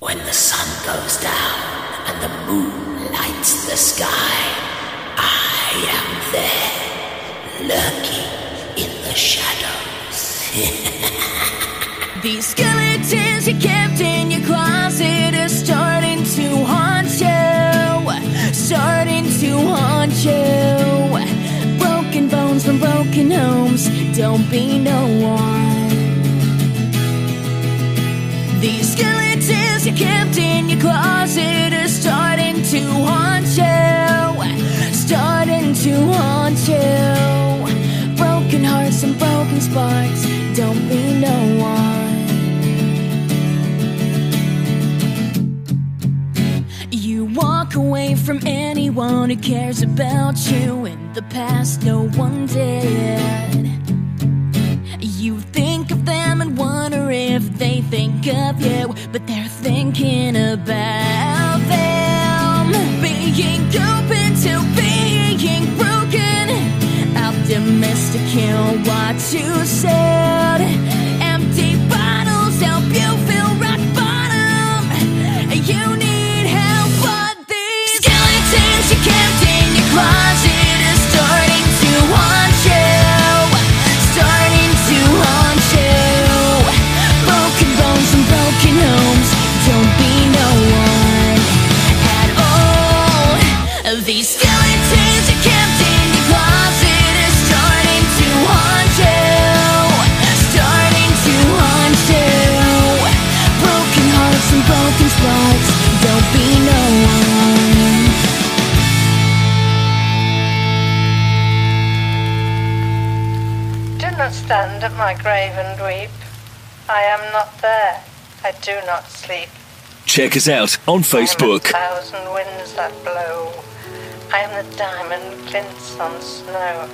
When the sun goes down and the moon lights the sky, I am there, lurking in the shadows. These skeletons closet are starting to haunt you, starting to haunt you. Broken hearts and broken sparks, don't be no one. You walk away from anyone who cares about you. In the past, no one did. Think of you, but they're thinking about them. Being open to being broken, optimistic in what you said. Stand at my grave and weep. I am not there. I do not sleep. Check us out on I am the Facebook. thousand winds that blow. I am the diamond glints on snow.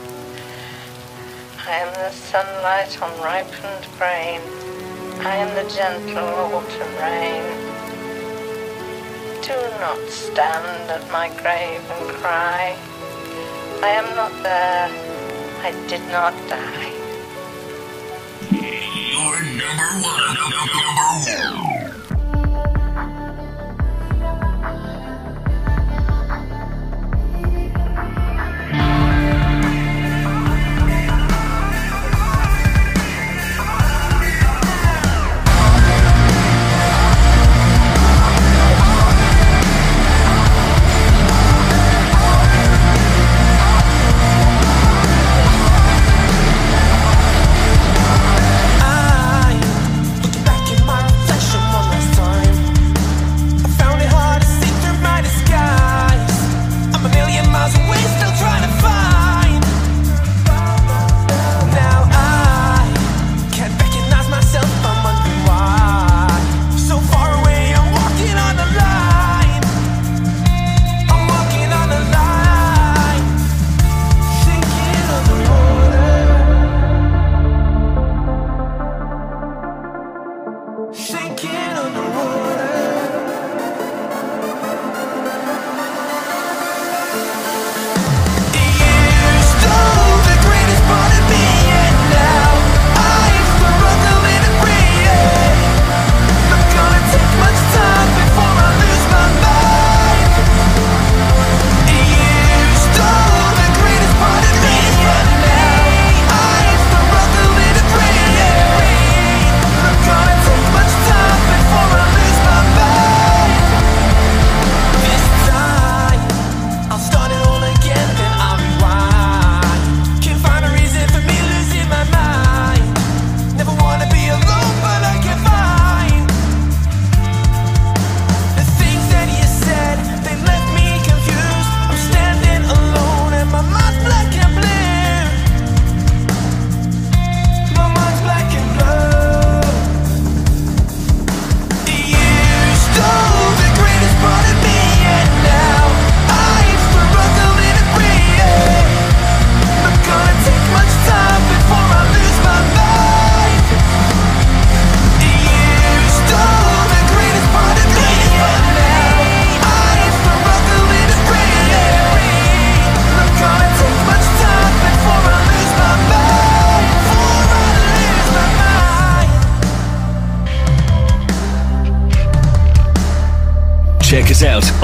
I am the sunlight on ripened grain. I am the gentle autumn rain. Do not stand at my grave and cry. I am not there. I did not die. Your number one. Number one.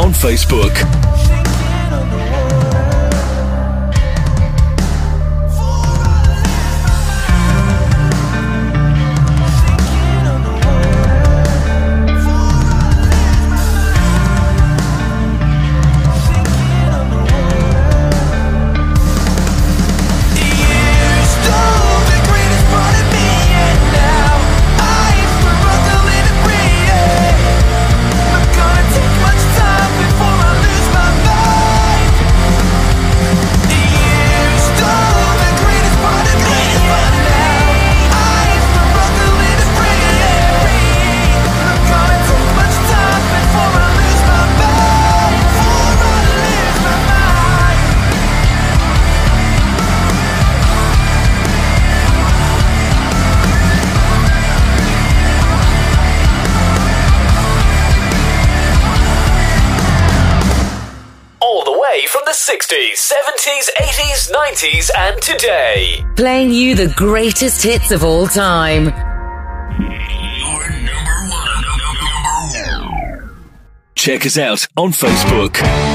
on Facebook. 90s and today. Playing you the greatest hits of all time. Number one. Number one. Check us out on Facebook.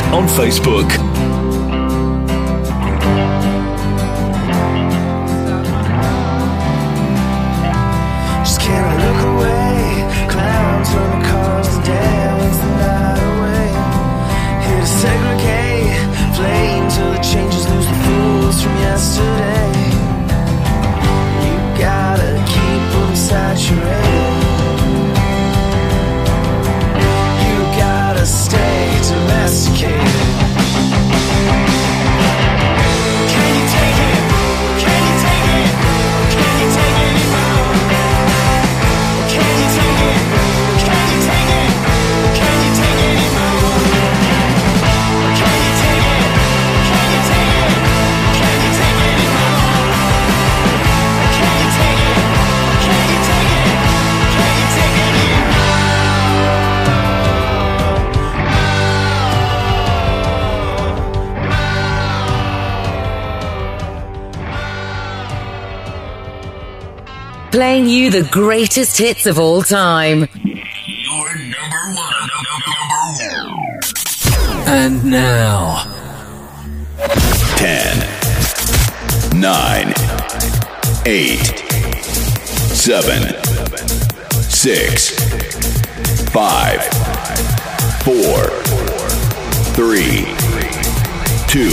on Facebook. playing you the greatest hits of all time. Your number one. And now. 10, 9, 8, 7, 6, 5, 4, 3, 2,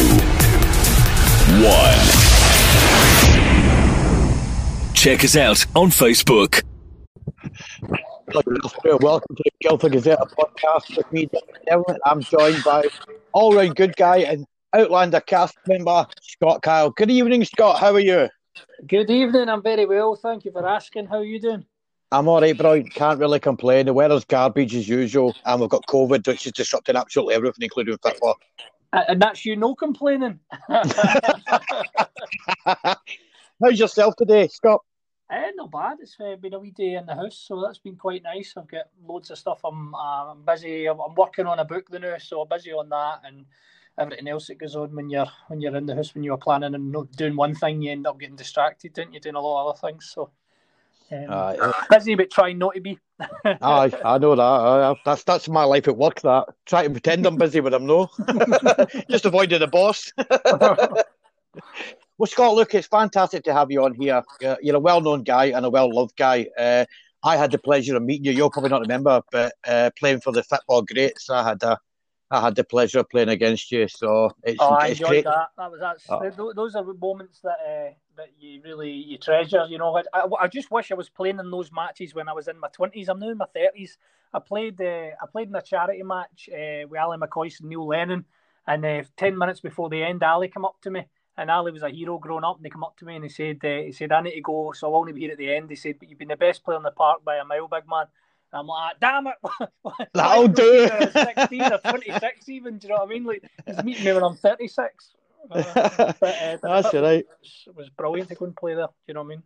1. Check us out on Facebook. Welcome to the Guildford Gazette podcast with me, Devlin. I'm joined by all round good guy and Outlander cast member, Scott Kyle. Good evening, Scott. How are you? Good evening. I'm very well. Thank you for asking. How are you doing? I'm all right, bro. Can't really complain. The weather's garbage as usual, and we've got COVID, which is disrupting absolutely everything, including football. And that's you, no complaining. How's yourself today, Scott? Eh, not bad. It's uh, been a wee day in the house, so that's been quite nice. I've got loads of stuff. I'm, uh, I'm busy. I'm, I'm working on a book the now, so I'm busy on that and everything else that goes on when you're when you're in the house. When you're planning and not doing one thing, you end up getting distracted, don't you? Doing a lot of other things. So um, Aye. busy, but trying not to be. Aye, I know that. Aye, that's that's my life at work. That try to pretend I'm busy, but I'm no. Just avoiding the boss. well, Scott, look, it's fantastic to have you on here. Uh, You're a well-known guy and a well-loved guy. Uh, I had the pleasure of meeting you. You'll probably not remember, but uh, playing for the football greats, I had a, I had the pleasure of playing against you. So it's, Oh, I it's enjoyed great. that. That was that's Oh. th- th- those are moments that uh, that you really you treasure. You know, I, I, I just wish I was playing in those matches when I was in my twenties. I'm now in my thirties. I played uh, I played in a charity match uh, with Ally McCoist and Neil Lennon, and uh, ten minutes before the end, Ali came up to me. And Ali was a hero growing up, and he come up to me and he said, uh, "He said I need to go, so I'll only be here at the end." He said, "But you've been the best player in the park by a mile, big man." And I'm like, "Damn it! That'll do. uh, Sixteen or twenty-six, even. Do you know what I mean? Like he's meeting me when I'm thirty-six. Uh, but, uh, That's it right. it was brilliant to go and play there. Do you know what I mean?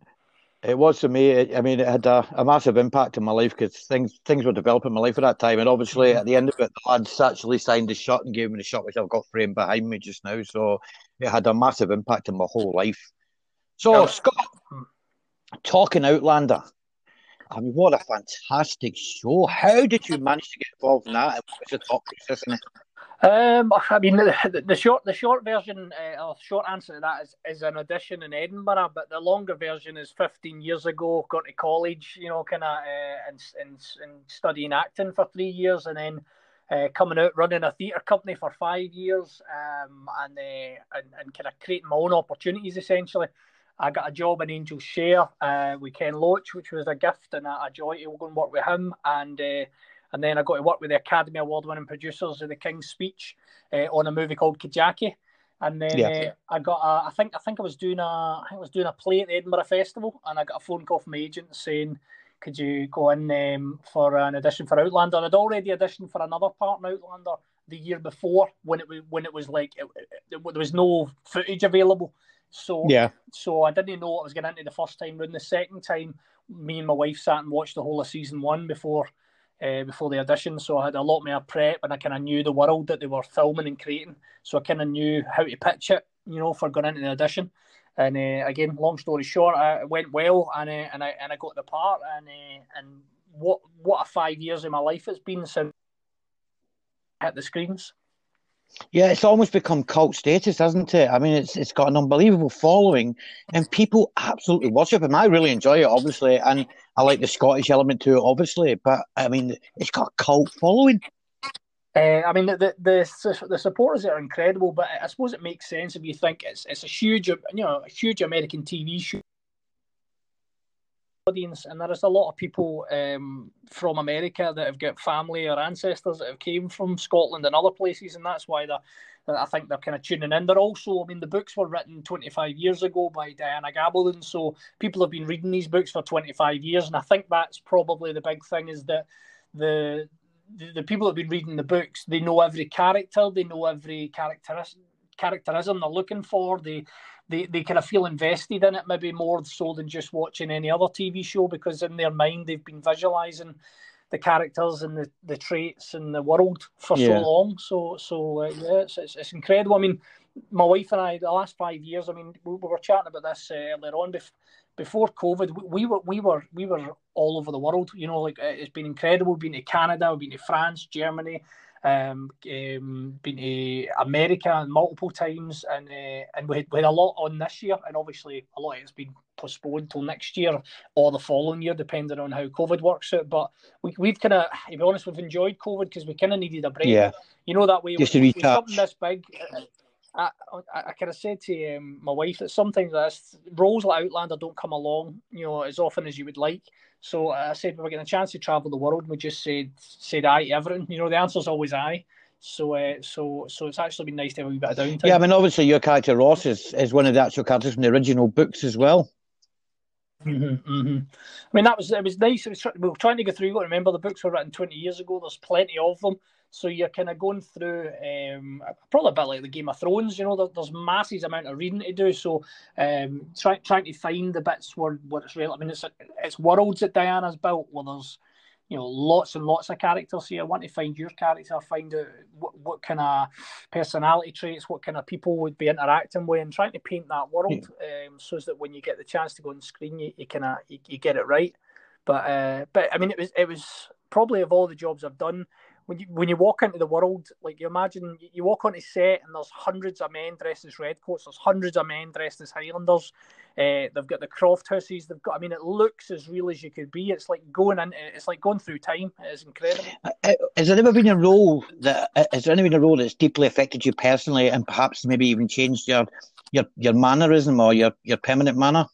It was for me. I mean, it had a, a massive impact on my life because things things were developing in my life at that time. And obviously, at the end of it, the lads actually signed the shot and gave me the shot, which I've got framed behind me just now. So it had a massive impact on my whole life. So, Yeah. Scott, talking Outlander. I mean, what a fantastic show! How did you manage to get involved in that? What was the thought process in it? Um, I mean, the, the short the short version uh, or short answer to that is, is an audition in Edinburgh, but the longer version is 15 years ago. Got to college, you know, kind of uh, and, and and studying acting for three years, and then uh, coming out running a theatre company for five years, um, and, uh, and and kind of creating my own opportunities essentially. I got a job in Angel Share uh, with Ken Loach, which was a gift and a, a joy to go and work with him. And uh, and then I got to work with the Academy Award winning producers of The King's Speech uh, on a movie called Kajaki. And then Yeah. uh, I got a, I think I think I was doing a I think I was doing a play at the Edinburgh Festival, and I got a phone call from my agent saying, "Could you go in um, for an audition for Outlander?" And I'd already auditioned for another part in Outlander the year before when it was when it was like it, it- there was no footage available. So Yeah. so I didn't know what I was getting into the first time. Round the second time, me and my wife sat and watched the whole of season one before uh, before the audition. So I had a lot more prep, and I kind of knew the world that they were filming and creating. So I kind of knew how to pitch it, you know, for going into the audition. And uh, again, long story short, uh, it went well, and uh, and I and I got the part, and uh, and what what a five years of my life it's been since at the screens. Yeah, it's almost become cult status, hasn't it? I mean, it's it's got an unbelievable following, and people absolutely worship him. I really enjoy it, obviously, and I like the Scottish element to it, obviously. But I mean, it's got a cult following. Uh, I mean, the, the the supporters are incredible, but I suppose it makes sense if you think it's it's a huge, you know, a huge American TV show audience, and there is a lot of people um, from America that have got family or ancestors that have came from Scotland and other places, and that's why they're. I think they're kind of tuning in. They're also, I mean, the books were written 25 years ago by Diana Gabaldon, so people have been reading these books for 25 years, and I think that's probably the big thing is that the the, the people that have been reading the books, they know every character, they know every characteristic characterism they're looking for. They they they kind of feel invested in it, maybe more so than just watching any other TV show, because in their mind they've been visualizing the characters and the, the traits and the world for Yeah. so long. So so uh, yeah, it's, it's it's incredible. I mean, my wife and I, the last five years. I mean, we, we were chatting about this uh, earlier on. Bef- before COVID, we, we were we were we were all over the world. You know, like uh, it's been incredible. We've been to Canada, we've been to France, Germany, um, um, been to America multiple times, and uh, and we had, we had a lot on this year, and obviously a lot of it's been postponed till next year or the following year, depending on how COVID works out. But we, we've kind of, to be honest, we've enjoyed COVID because we kind of needed a break. Yeah. You know that way. Just to with- with recharge. something this big. I, I, I kind of said to um, my wife that sometimes this, roles like Outlander don't come along, you know, as often as you would like. So I said we were getting a chance to travel the world. We just said said aye to everything. You know, the answer's always aye. So, uh, so, so it's actually been nice to have a wee bit of downtime. Yeah, I mean, obviously your character Ross is, is one of the actual characters from the original books as well. hmm hmm I mean, that was it was nice. It was, we were trying to go through. You got to remember the books were written twenty years ago. There's plenty of them, so you're kind of going through. Um, probably a bit like the Game of Thrones. You know, there, there's massive amount of reading to do. So, um, try, trying to find the bits where where it's real. I mean, it's it's worlds that Diana's built. Where there's you know lots and lots of characters here. I want to find your character, find out what, what kind of personality traits, what kind of people would be interacting with, and trying to paint that world um, so that when you get the chance to go on screen, you, you kind of you, you get it right. But uh, but I mean, it was it was probably of all the jobs I've done. When you when you walk into the world, like you imagine, you- walk onto set and there's hundreds of men dressed as redcoats. There's hundreds of men dressed as Highlanders. Uh, they've got the croft houses. They've got. I mean, it looks as real as you could be. It's like going in. It's like going through time. It is incredible. Uh, Has there ever been a role that uh, has there ever been a role that's deeply affected you personally, and perhaps maybe even changed your your your mannerism or your your permanent manner?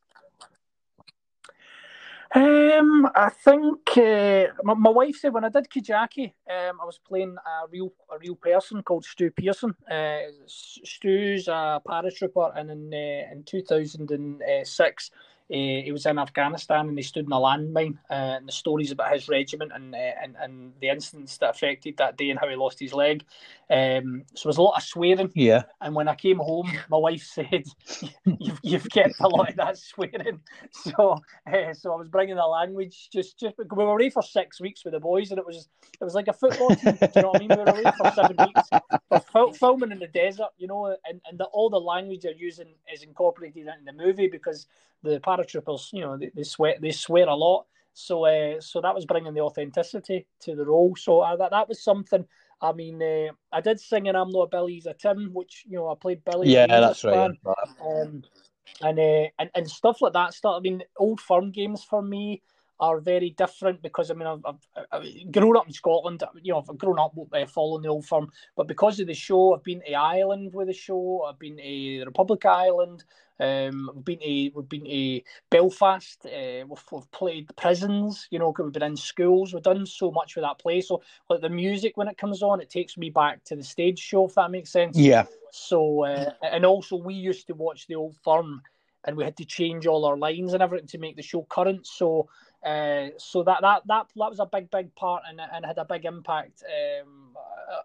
Um, I think uh, my, my wife said when I did Kajaki, um, I was playing a real a real person called Stu Pearson. Uh, Stu's a paratrooper, and in uh, in two thousand and six, uh, he was in Afghanistan and he stood in a landmine. Uh, and the stories about his regiment and, uh, and and the incidents that affected that day and how he lost his leg. Um, so there was a lot of swearing. Yeah. And when I came home, my wife said, "You've, you've kept a lot of that swearing." So, uh, so I was bringing the language. Just, just we were away for six weeks with the boys, and it was, it was like a football team. Do you know what I mean? We were away for seven weeks, We're filming in the desert, you know, and and the, all the language they're using is incorporated into the movie because the paratroopers, you know, they, they swear, they swear a lot. So, uh, so that was bringing the authenticity to the role. So uh, that that was something. I mean, uh, I did sing in "I'm Not Billy, He's a Tim," which you know I played Billy. Yeah, that's right. Um, and, uh, and and stuff like that. Stuff. I mean, old firm games for me are very different because I mean I've, I've, I've grown up in Scotland. You know, I've grown up uh, following the old firm, but because of the show, I've been to Ireland with the show. I've been to the Republic of Ireland. Um, we've been to we've been to Belfast. Uh, we've, we've played prisons. You know, we've been in schools. We've done so much with that place. So, like the music when it comes on, it takes me back to the stage show. If that makes sense. Yeah. So, uh, and also we used to watch the old firm, and we had to change all our lines and everything to make the show current. So, uh, so that that that that was a big big part and and had a big impact um,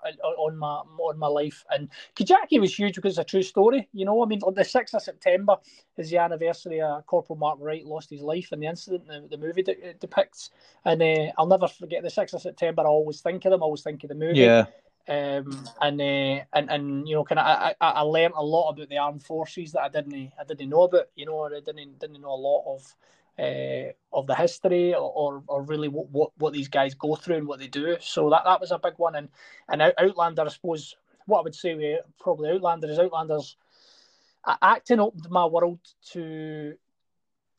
uh, on my on my life. And Kajaki was huge because it's a true story. You know, I mean, the sixth of September is the anniversary of Corporal Mark Wright lost his life in the incident the, the movie de- depicts. And uh, I'll never forget the sixth of September. I always think of them. I always think of the movie. Yeah. Um, and uh, and and you know, kind of, I, I I learned a lot about the armed forces that I didn't I didn't know about. You know, I didn't didn't know a lot of uh, of the history or, or, really what, what, what these guys go through and what they do. So that, that was a big one. And and Outlander, I suppose, what I would say with probably Outlander is Outlander's acting opened my world to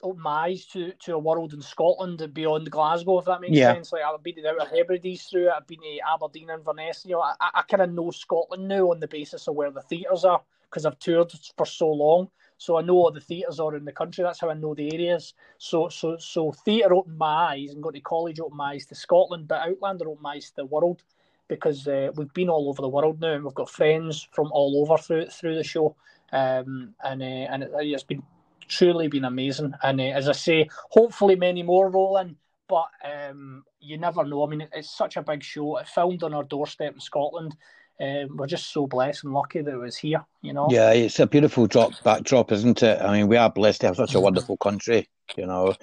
open my eyes to, to a world in Scotland and beyond Glasgow, if that makes Yeah. sense. Like I've been to the Outer Hebrides through it, I've been to Aberdeen and Inverness. You know, I, I kind of know Scotland now on the basis of where the theatres are because I've toured for so long. So I know all the theatres are in the country. That's how I know the areas. So so so theatre opened my eyes and going to college opened my eyes to Scotland, but Outlander opened my eyes to the world because uh, we've been all over the world now and we've got friends from all over through through the show. Um, and uh, and it, it's been truly been amazing. And uh, as I say, hopefully many more rolling. But um, you never know. I mean, it's such a big show. It filmed on our doorstep in Scotland. Um, we're just so blessed and lucky that it was here. You know. Yeah, it's a beautiful drop backdrop, isn't it? I mean, we are blessed to have such a wonderful country. You know,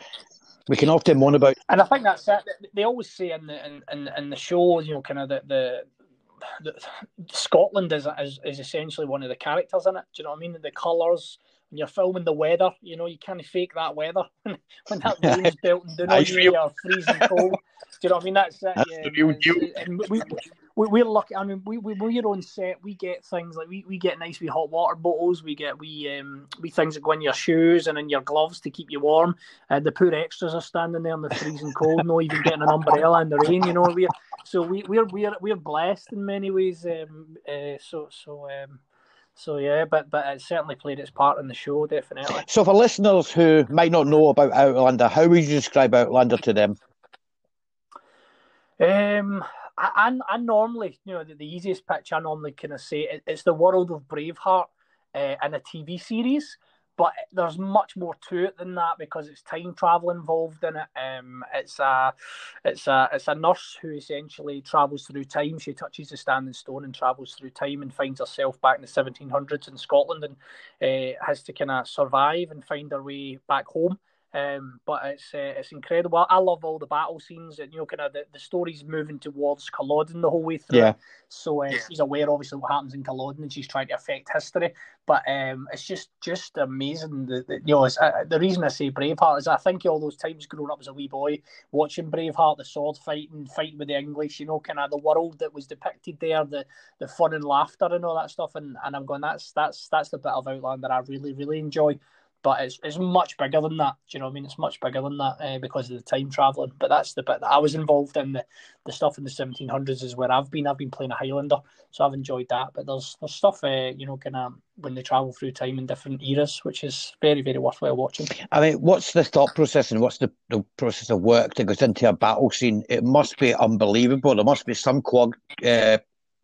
we can often moan about. And I think that's it. They always say in the in, in, in the show, you know, kind of the, the, the Scotland is, is is essentially one of the characters in it. Do you know what I mean? The colours. When you're filming the weather, you know, you can't fake that weather. when that rain's belting down on you, you're freezing cold. Do you know what I mean? That's it. That's yeah. real And- deal. and we, we, we're lucky. I mean, we, we, we're on set. We get things like we, we get nice wee hot water bottles. We get we um we things that go in your shoes and in your gloves to keep you warm. Uh, the poor extras are standing there in the freezing cold, not even getting an umbrella in the rain. You know, we so we we're we're we're blessed in many ways. Um, uh, so so um, so yeah, but but it certainly played its part in the show, definitely. So, for listeners who might not know about Outlander, how would you describe Outlander to them? Um, I, I, I normally, you know, the, the easiest pitch I normally kind of say it, it's the world of Braveheart uh, in a TV series, but there's much more to it than that because it's time travel involved in it. Um, it's a, it's a, it's a nurse who essentially travels through time. She touches the standing stone and travels through time and finds herself back in the 1700s in Scotland and uh, has to kind of survive and find her way back home. Um, but it's uh, it's incredible. I love all the battle scenes and you know kind of the, the story's moving towards Culloden the whole way through. Yeah. So uh, she's aware obviously what happens in Culloden and she's trying to affect history. But um, it's just just amazing. The, the you know it's, uh, the reason I say Braveheart is I think all those times growing up as a wee boy watching Braveheart, the sword fighting, fighting with the English, you know, kind of the world that was depicted there, the the fun and laughter and all that stuff. And, and I'm going that's that's that's the bit of Outland that I really really enjoy but it's, it's much bigger than that. Do you know what I mean? It's much bigger than that uh, because of the time traveling. But that's the bit that I was involved in. The, the stuff in the 1700s is where I've been. I've been playing a Highlander, so I've enjoyed that. But there's there's stuff, uh, you know, kind of when they travel through time in different eras, which is very very worthwhile watching. I mean, what's the thought process and what's the, the process of work that goes into a battle scene? It must be unbelievable. There must be some quad, uh,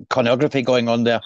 choreography going on there.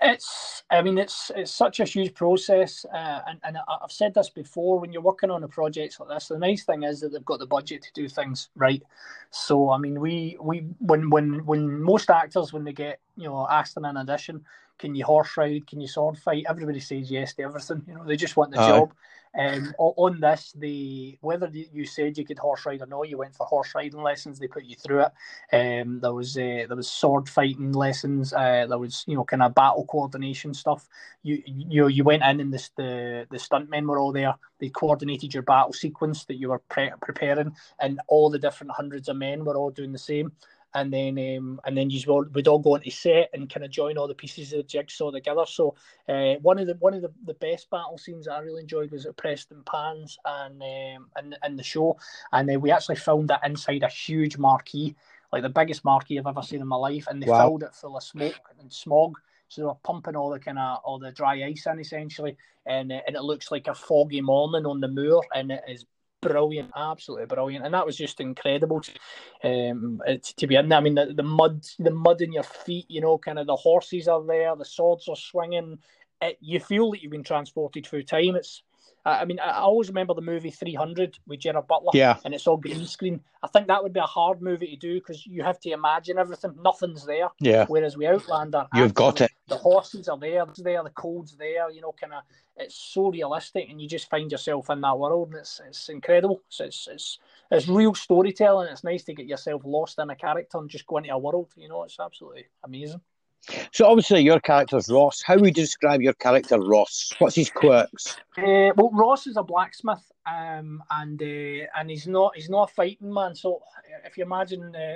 It's, I mean, it's it's such a huge process, uh, and and I've said this before. When you're working on a project like this, the nice thing is that they've got the budget to do things right. So, I mean, we we when when when most actors when they get you know asked in an audition, can you horse ride, can you sword fight? Everybody says yes to everything. You know, they just want the Aye. job. Um, on this, the whether you said you could horse ride or not, you went for horse riding lessons. They put you through it. Um, there was uh, there was sword fighting lessons. Uh, there was you know kind of battle coordination stuff. You you you went in and this, the the stuntmen were all there. They coordinated your battle sequence that you were pre- preparing, and all the different hundreds of men were all doing the same and then um, and then you all, we'd all go into set and kind of join all the pieces of the jigsaw together. So uh, one of the one of the, the best battle scenes that I really enjoyed was at Prestonpans and um, and in the show, and then we actually filmed it inside a huge marquee, like the biggest marquee I've ever seen in my life, and they Wow. filled it full of smoke and smog. So they were pumping all the kind of all the dry ice in essentially, and uh, and it looks like a foggy morning on the moor, and it is brilliant, absolutely brilliant, and that was just incredible. Um, to be in there, I mean, the, the mud, the mud in your feet, you know, kind of the horses are there, the swords are swinging. It, you feel that you've been transported through time. It's, I mean, I always remember the movie 300 with Gerard Butler, Yeah. and it's all green screen. I think that would be a hard movie to do because you have to imagine everything. Nothing's there. Yeah. Whereas with Outlander, You've got it. the horses are there, it's there, the cold's there, you know, kind of, it's so realistic, and you just find yourself in that world, and it's it's incredible. So it's it's it's real storytelling. It's nice to get yourself lost in a character and just go into a world. You know, it's absolutely amazing. So obviously your character's Ross. How would you describe your character, Ross? What's his quirks? Uh, well, Ross is a blacksmith, um, and uh, and he's not he's not a fighting man. So if you imagine, uh,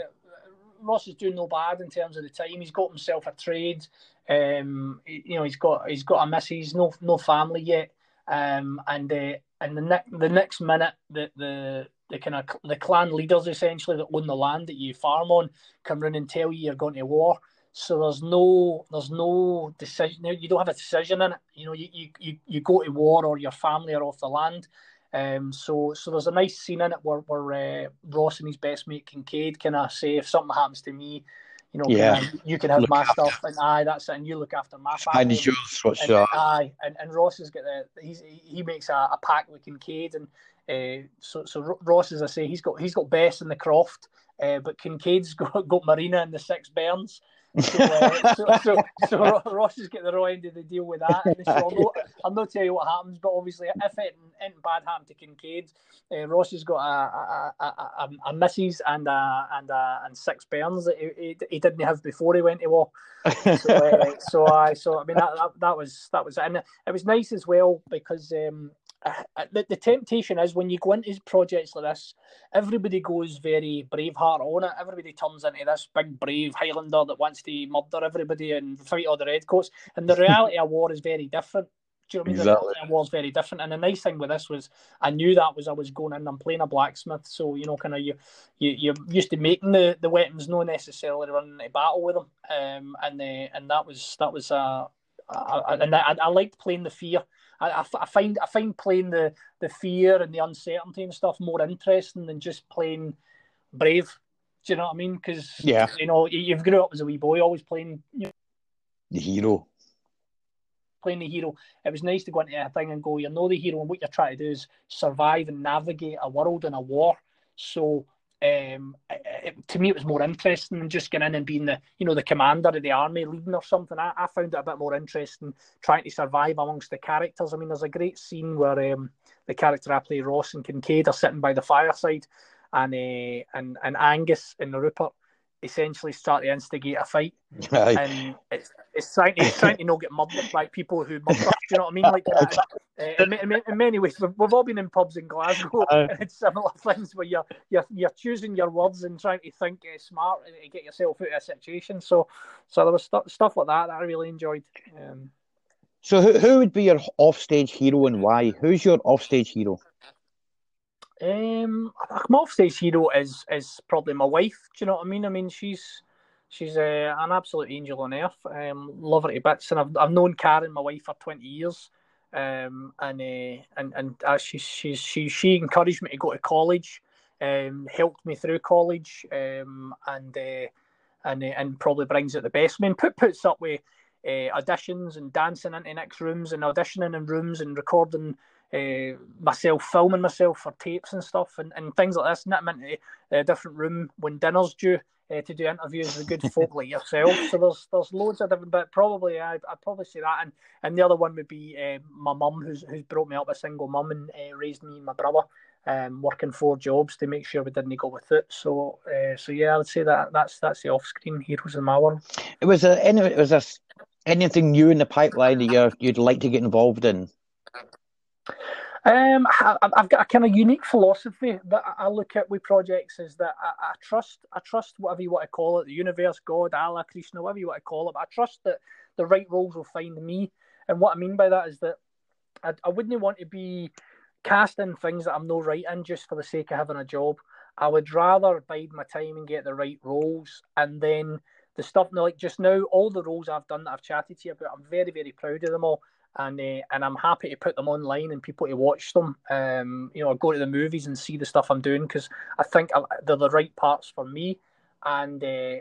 Ross is doing no bad in terms of the time. He's got himself a trade. Um, you know, he's got he's got a missus, no no family yet. Um, and uh, and the ne- the next minute, the the the kind of the clan leaders essentially that own the land that you farm on come round and tell you you're going to war. So there's no there's no decision. You don't have a decision in it. You know, you you, you, go to war or your family are off the land. Um, so so there's a nice scene in it where where uh, Ross and his best mate Kincaid can of say if something happens to me, you know, Yeah. you can have Look my after- stuff, and aye, that's it, and you look after my family. Is yours. What's And, aye, and, and Ross has got the he's he makes a, a pact with Kincaid, and uh, so so Ross, as I say, he's got he's got Bess in the Croft, uh, but Kincaid's got, got Marina in the Six Burns. So, uh, so, so, so Ross has got the raw end of the deal with that. And I'll, not, not tell you what happens, but obviously, if it anything bad happened to Kincaid, uh, Ross has got a a, a, a, missus and a, and a, and six burns that he, he, he didn't have before he went to war. So, uh, so I so I mean that, that that was that was and it was nice as well because um, the, the temptation is when you go into projects like this, everybody goes very braveheart on it. Everybody turns into this big brave Highlander that wants to murder everybody and fight all the redcoats. And the reality of war is very different. Do you know what I mean? The Exactly. reality of war is very different. And the nice thing with this was I knew that was I was going in. I'm playing a blacksmith, so you know, kind of you you you're used to making the, the weapons, not necessarily running into battle with them. Um, and uh, and that was that was uh, I, and I, I liked playing the fear. I, I, I find I find playing the, the fear and the uncertainty and stuff more interesting than just playing brave. Do you know what I mean? Because Yeah. you know you- you've grew up as a wee boy, always playing you know, The hero. playing the hero. It was nice to go into a thing and go, you're not the hero, and what you're trying to do is survive and navigate a world in a war. So, um, it, to me, it was more interesting than just getting in and being the, you know, the commander of the army leading or something. I, I found it a bit more interesting trying to survive amongst the characters. I mean, there's a great scene where um, the character I play, Ross and Kincaid, are sitting by the fireside, and uh, and and Angus and Rupert essentially start to instigate a fight Aye. and it's it's trying to it's trying to not get murdered by people who murder. Do you know what I mean? Like uh, uh, in, in, in many ways, we've, we've all been in pubs in Glasgow, Aye. and it's similar things where you're you're you're choosing your words and trying to think uh, smart and get yourself out of a situation. So, so there was stu- stuff like that that I really enjoyed. Um, So who, who would be your offstage hero and why? Who's your offstage hero? Um, my offstage hero is is probably my wife. Do you know what I mean? I mean, she's she's uh, an absolute angel on earth. Um, love her to bits, and I've I've known Karen, my wife, for twenty years. Um, and uh, and and uh, she she's she she encouraged me to go to college. Um, helped me through college. Um, and uh, and uh, and probably brings out the best. I mean, put puts up with uh, auditions and dancing into next rooms and auditioning in rooms and recording uh, myself, filming myself for tapes and stuff and, and things like this. Nip into a different room when dinner's due uh, to do interviews with good folk like yourself. So there's there's loads of different. But probably I I'd probably say that. And and the other one would be uh, my mum, who's who's brought me up a single mum and raised me and my brother. Um, working four jobs to make sure we didn't go with it. So, so yeah, I would say that that's that's the off-screen heroes in my world. It was there any was there anything new in the pipeline that you you'd like to get involved in? Um, I, I've got a kind of unique philosophy that I- I look at with projects is that I, I trust, I trust whatever you want to call it, the universe, God, Allah, Krishna, whatever you want to call it. But I trust that the right roles will find me. And what I mean by that is that I, I wouldn't want to be cast in things that I'm no right in just for the sake of having a job. I would rather bide my time and get the right roles, and then the stuff like just now, all the roles I've done that I've chatted to you about, I'm very, very proud of them all and uh, and I'm happy to put them online and people to watch them. Um, you know, go to the movies and see the stuff I'm doing because I think I- they're the right parts for me, and uh,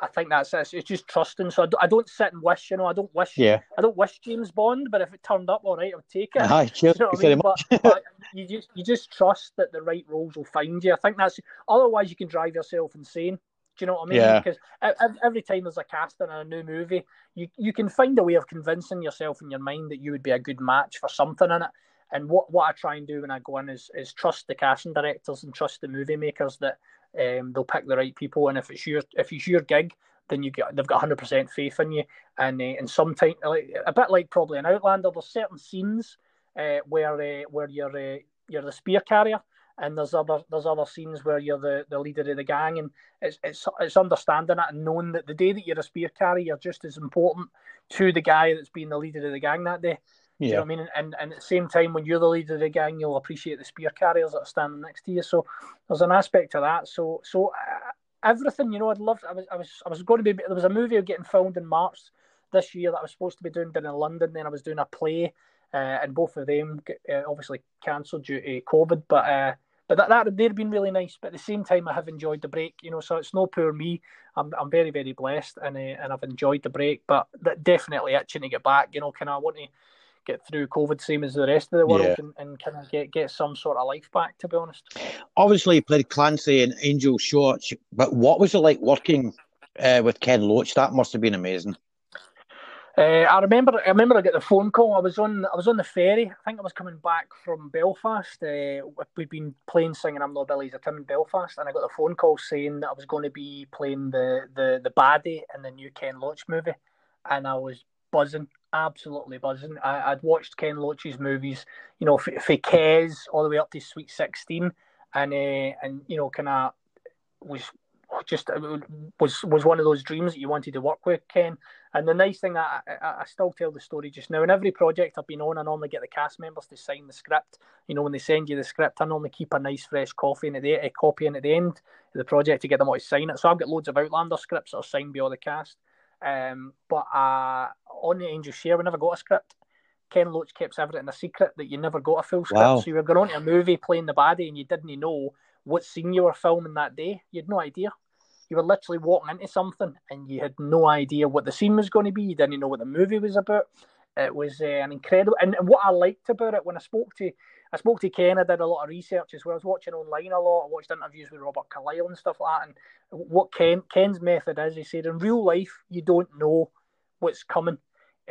I think that's it. It's just trusting. So I don't, I don't sit and wish. You know, I don't wish. Yeah. I don't wish James Bond, but if it turned up, all right, I would take it. Aye. You know I mean? But, but you just you just trust that the right roles will find you. I think that's otherwise you can drive yourself insane. Do you know what I mean? Yeah. Because every time there's a casting in a new movie, you you can find a way of convincing yourself in your mind that you would be a good match for something in it. And what, what I try and do when I go in is is trust the casting directors and trust the movie makers that um, they'll pick the right people. And if it's your if it's your gig, then you get they've got hundred percent faith in you. And uh, and sometimes like a bit like probably an Outlander, there's certain scenes uh, where uh, where you're uh, you're the spear carrier, and there's other there's other scenes where you're the, the leader of the gang, and it's it's it's understanding it and knowing that the day that you're a spear carrier, you're just as important to the guy that's being the leader of the gang that day. Do you know what I mean? And, and at the same time, when you're the leader of the gang, you'll appreciate the spear carriers that are standing next to you. So there's an aspect to that. So so uh, everything, you know, I'd love. I was I was I was going to be. There was a movie getting filmed in March this year that I was supposed to be doing down in London. Then I was doing a play, uh, and both of them uh, obviously cancelled due to COVID. But uh, but that that they'd been really nice. But at the same time, I have enjoyed the break. You know, so it's no poor me. I'm I'm very very blessed, and uh, and I've enjoyed the break. But that definitely itching to get back. You know, kind of want to get through COVID, same as the rest of the world, Yeah. and, and kind of get get some sort of life back. To be honest. Obviously, you played Clancy and Angels' Share, but what was it like working uh, with Ken Loach? That must have been amazing. Uh, I remember. I remember. I got the phone call. I was on. I was on the ferry. I think I was coming back from Belfast. Uh, we'd been playing singing "I'm Not Billy's a Tim" in Belfast, and I got the phone call saying that I was going to be playing the the the baddie in the new Ken Loach movie, and I was buzzing, absolutely buzzing. I, I'd watched Ken Loach's movies, you know, for Kes all the way up to Sweet Sixteen, and uh, and you know, kind of was just was was one of those dreams that you wanted to work with Ken. And the nice thing that I, I, I still tell the story just now. In every project I've been on, I normally get the cast members to sign the script. You know, when they send you the script, I normally keep a nice fresh coffee in at the a copy in at the end of the project to get them all to sign it. So I've got loads of Outlander scripts that are signed by all the cast. Um, but uh, on the Angel Share, we never got a script. Ken Loach keeps everything a secret that you never got a full script. Wow. So you were going on to a movie playing the baddie and you didn't know what scene you were filming that day. You had no idea. You were literally walking into something and you had no idea what the scene was going to be. You didn't know what the movie was about. It was uh, an incredible, and, and what I liked about it when I spoke to, I spoke to Ken. I did a lot of research as well. I was watching online a lot. I watched interviews with Robert Carlyle and stuff like that. And what Ken Ken's method is, he said, in real life you don't know what's coming.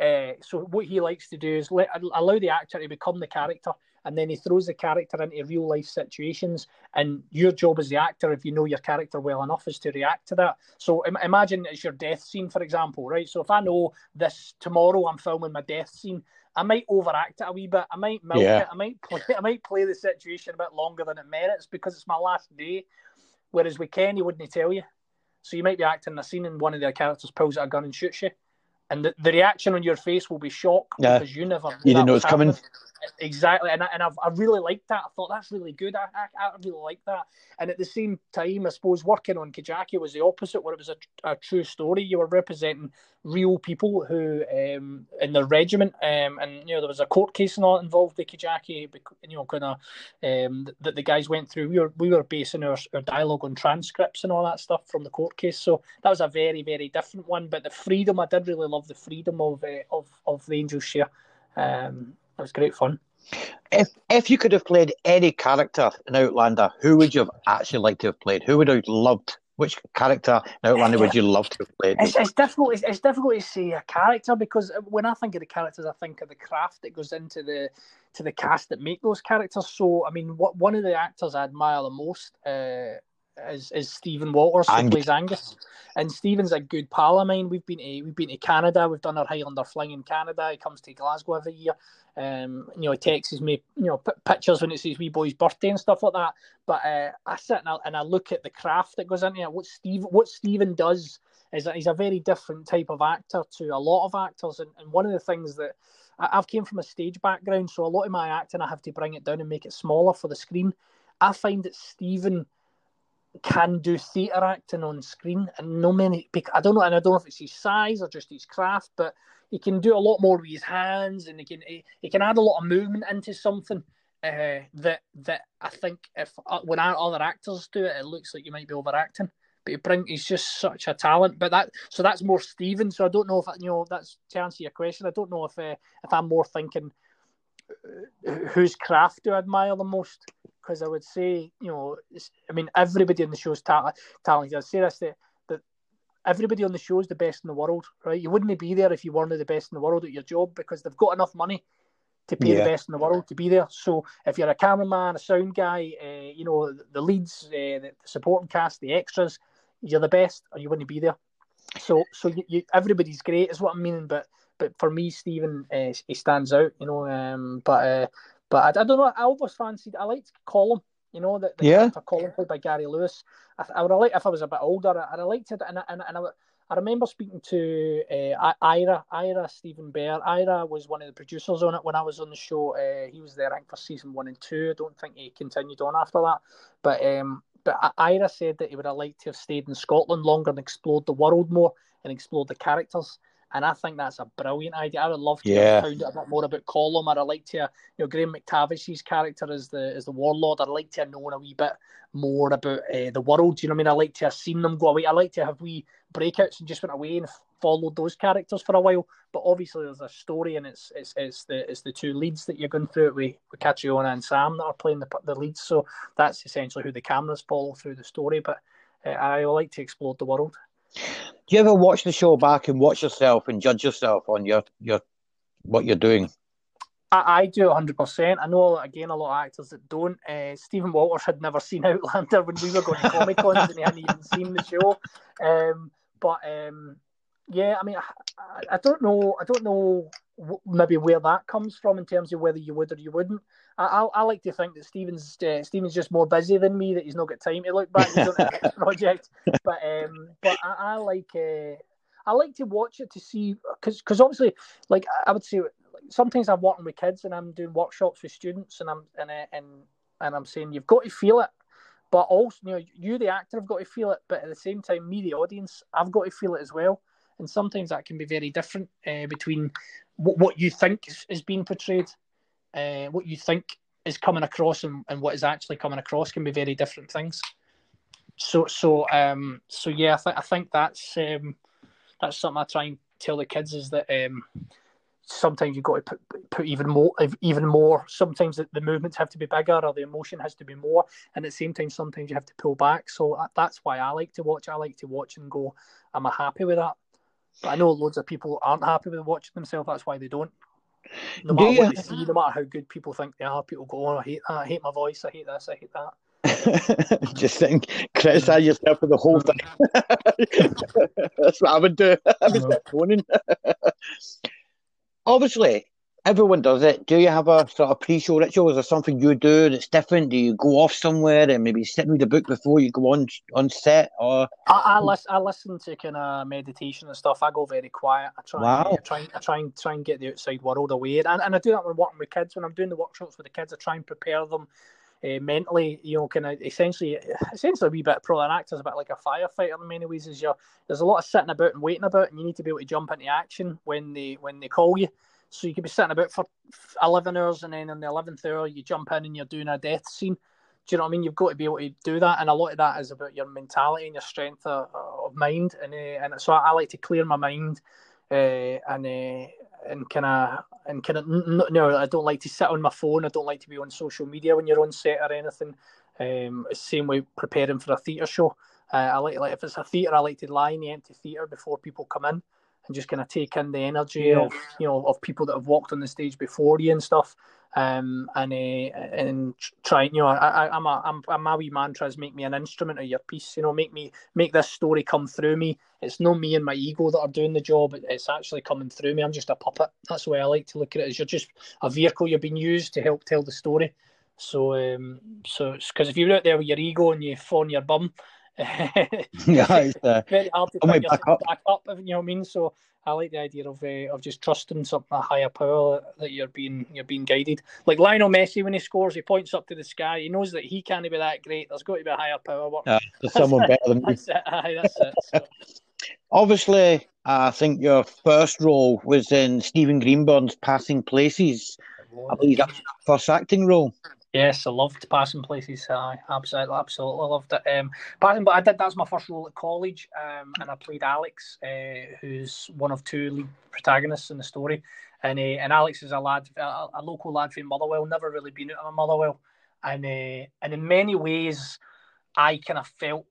Uh, so what he likes to do is let allow the actor to become the character, and then he throws the character into real life situations. And your job as the actor, if you know your character well enough, is to react to that. So im- imagine it's your death scene, for example, right? So if I know this tomorrow, I'm filming my death scene. I might overact it a wee bit. I might milk Yeah. it. I might play. I might play the situation a bit longer than it merits because it's my last day. Whereas with Ken, he wouldn't he tell you. So you might be acting a scene and one of their characters pulls out a gun and shoots you. And the, the reaction on your face will be shock Yeah. because you never You didn't know it's coming. Exactly, and I, and I've, I really liked that. I thought that's really good. I, I, I really like that. And at the same time, I suppose working on Kajaki was the opposite, where it was a, a true story. You were representing real people who um, in their regiment, um, and you know there was a court case all involved with Kajaki. You know, kind of um, that the guys went through. We were we were basing our, our dialogue on transcripts and all that stuff from the court case. So that was a very very different one. But the freedom, I did really love the freedom of uh, of of the Angels' Share. Um, it was great fun. If if you could have played any character in Outlander, who would you have actually liked to have played? Who would have loved? Which character in Outlander would you love to have played? It's, it's difficult. It's, it's difficult to say a character because when I think of the characters, I think of the craft that goes into the to the cast that make those characters. So, I mean, what one of the actors I admire the most uh, is is Stephen Walters, who Angus. plays Angus. And Stephen's a good pal of mine. We've been to we've been to Canada. We've done our Highlander fling in Canada. He comes to Glasgow every year. Um, you know, he texts me, you know, p- pictures when it's his wee boy's birthday and stuff like that. But uh, I sit and I, and I look at the craft that goes into it. What Steve, what Stephen does is that he's a very different type of actor to a lot of actors. And, and one of the things that I, I've came from a stage background, so a lot of my acting I have to bring it down and make it smaller for the screen. I find that Stephen can do theatre acting on screen, and no many. I don't know, and I don't know if it's his size or just his craft, but he can do a lot more with his hands, and he can he, he can add a lot of movement into something uh, that that I think if uh, when our other actors do it, it looks like you might be overacting. But he bring he's just such a talent. But that so that's more Steven. So I don't know if you know that's to answer your question. I don't know if uh, if I'm more thinking whose craft do I admire the most? Because I would say, you know, I mean, everybody on the show is ta- talented. I'd say this that, that everybody on the show is the best in the world, right? You wouldn't be there if you weren't the best in the world at your job because they've got enough money to pay Yeah. the best in the world to be there. So if you're a cameraman, a sound guy, uh, you know, the leads, uh, the supporting cast, the extras, you're the best, or you wouldn't be there. So, so you, you, everybody's great, is what I'm meaning. But, but for me, Stephen, uh, he stands out, you know. Um, but, uh, but I, I don't know. I always fancied. I liked Colum. You know, the, the Yeah. Colum played by Gary Lewis. I, I would have liked if I was a bit older. I'd have liked it, and I, and, and I, I remember speaking to uh, Ira, Ira Steven Behr. Ira was one of the producers on it when I was on the show. Uh, he was there, I think, for season one and two. I don't think he continued on after that. But um, but Ira said that he would have liked to have stayed in Scotland longer and explored the world more and explored the characters. And I think that's a brilliant idea. I would love to Yeah. have found out a bit more about Colum. I'd like to, you know, Graham McTavish's character as the as the warlord. I'd like to have known a wee bit more about uh, the world. You know what I mean? I'd like to have seen them go away. I'd like to have wee breakouts and just went away and followed those characters for a while. But obviously, there's a story, and it's it's, it's the it's the two leads that you're going through it with, with Caitriona and Sam that are playing the the leads. So that's essentially who the cameras follow through the story. But uh, I like to explore the world. Do you ever watch the show back and watch yourself and judge yourself on your your what you're doing? I, I do 100%. I know, again, a lot of actors that don't. Uh, Stephen Walters had never seen Outlander when we were going to Comic Cons and he hadn't even seen the show. Um, but um, yeah, I mean, I, I don't know. I don't know maybe where that comes from in terms of whether you would or you wouldn't. I, I, I like to think that Stephen's uh, Stephen's just more busy than me. That he's not got time to look back on the project. But um, but I, I like uh, I like to watch it to see because because obviously like I would say like, sometimes I'm working with kids and I'm doing workshops with students and I'm and uh, and and I'm saying you've got to feel it, but also you know you the actor have got to feel it, but at the same time me the audience I've got to feel it as well. And sometimes that can be very different uh, between what, what you think is, is being portrayed, uh, what you think is coming across and, and what is actually coming across can be very different things. So so um so yeah, I think I think that's um that's something I try and tell the kids is that um sometimes you've got to put, put even more even more. Sometimes the, the movements have to be bigger or the emotion has to be more. And at the same time sometimes you have to pull back. So that's why i like to watch. I like to watch and go am i happy with that but i know loads of people aren't happy with watching themselves. That's why they don't. No matter Do what you- they see no matter how good people think they are people go oh i hate that. I hate my voice. I hate this. I hate that. Just think, criticize yourself for the whole thing. That's what I would do. I would start phoning. Obviously, everyone does it. Do you have a sort of pre-show ritual? Is there something you do that's different? Do you go off somewhere and maybe sit and read a book before you go on on set? Or I, I listen. I listen to kind of meditation and stuff. I go very quiet. I try. Wow. I try. I try and try and get the outside world away, and, and I do that when working with kids. When I'm doing the workshops with the kids, I try and prepare them uh, mentally. You know, kind of essentially, essentially a wee bit. Probably an actor's a bit like a firefighter in many ways. Is you there's a lot of sitting about and waiting about, and you need to be able to jump into action when they when they call you. So you could be sitting about for eleven hours, and then in the eleventh hour, you jump in and you're doing a death scene. Do you know what I mean? You've got to be able to do that, and a lot of that is about your mentality and your strength of, of mind. And uh, and so I, I like to clear my mind, uh, and uh, and kind of and kind of no, I don't like to sit on my phone. I don't like to be on social media when you're on set or anything. Um, same way preparing for a theatre show. Uh, I like like if it's a theatre, I like to lie in the empty theatre before people come in and just kind of take in the energy Yeah. of you know of people that have walked on the stage before you and stuff. Um, and uh, and try you know I, I I'm a I'm, I'm my wee mantra is make me an instrument of your piece you know make me make this story come through me it's not me and my ego that are doing the job it's actually coming through me I'm just a puppet that's the way I like to look at it is you're just a vehicle you're being used to help tell the story so um so because if you're out there with your ego and you fall on your bum yeah, it's, uh, very hard to on my pick yourself back up. back up. you know what I mean. So I like the idea of uh, of just trusting something a higher power that you're being you're being guided. Like Lionel Messi when he scores, he points up to the sky. He knows that he can't be that great. There's got to be a higher power. working. uh, there's someone better than you. That's it. Aye, that's it. So, Obviously, I think your first role was in Stephen Greenhorn's Passing Places. I believe that your first acting role. Yes, I loved passing places. I absolutely, absolutely loved it. Um, passing, but I did. That's my first role at college, um, and I played Alex, uh, who's one of two lead protagonists in the story. And uh, and Alex is a lad, a, a local lad from Motherwell, never really been out of Motherwell, and uh, and in many ways, I kind of felt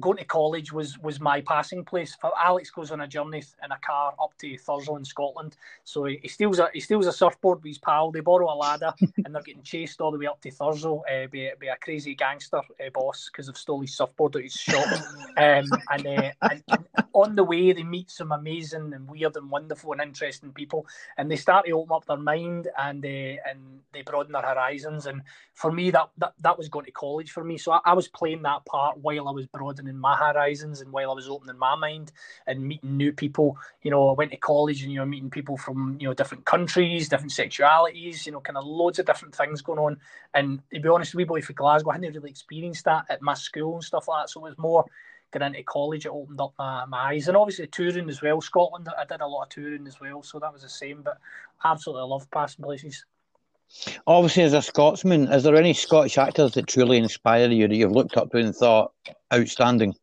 going to college was was my passing place. Alex goes on a journey in a car up to Thurso in Scotland. So he, he steals a he steals a surfboard with his pal. They borrow a ladder and they're getting chased all the way up to Thurso uh, by, by a crazy gangster uh, boss because they've stole his surfboard at his shop. um, and, uh, and, and on the way they meet some amazing and weird and wonderful and interesting people, and they start to open up their mind and uh, and they broaden their horizons. And for me, that that, that was going to college for me. So I, I was playing that part while I was broadening my horizons and while I was opening my mind and meeting new people. You know, I went to college and you know meeting people from you know different countries, different sexualities. You know, kind of loads of different things going on. And to be honest, we boy for Glasgow, I hadn't really experienced that at my school and stuff like that. So it was more getting into college, it opened up my, my eyes. And obviously touring as well. Scotland, I did a lot of touring as well, so that was the same. But absolutely love passing places. Obviously, as a Scotsman, is there any Scottish actors that truly inspire you that you've looked up to and thought outstanding?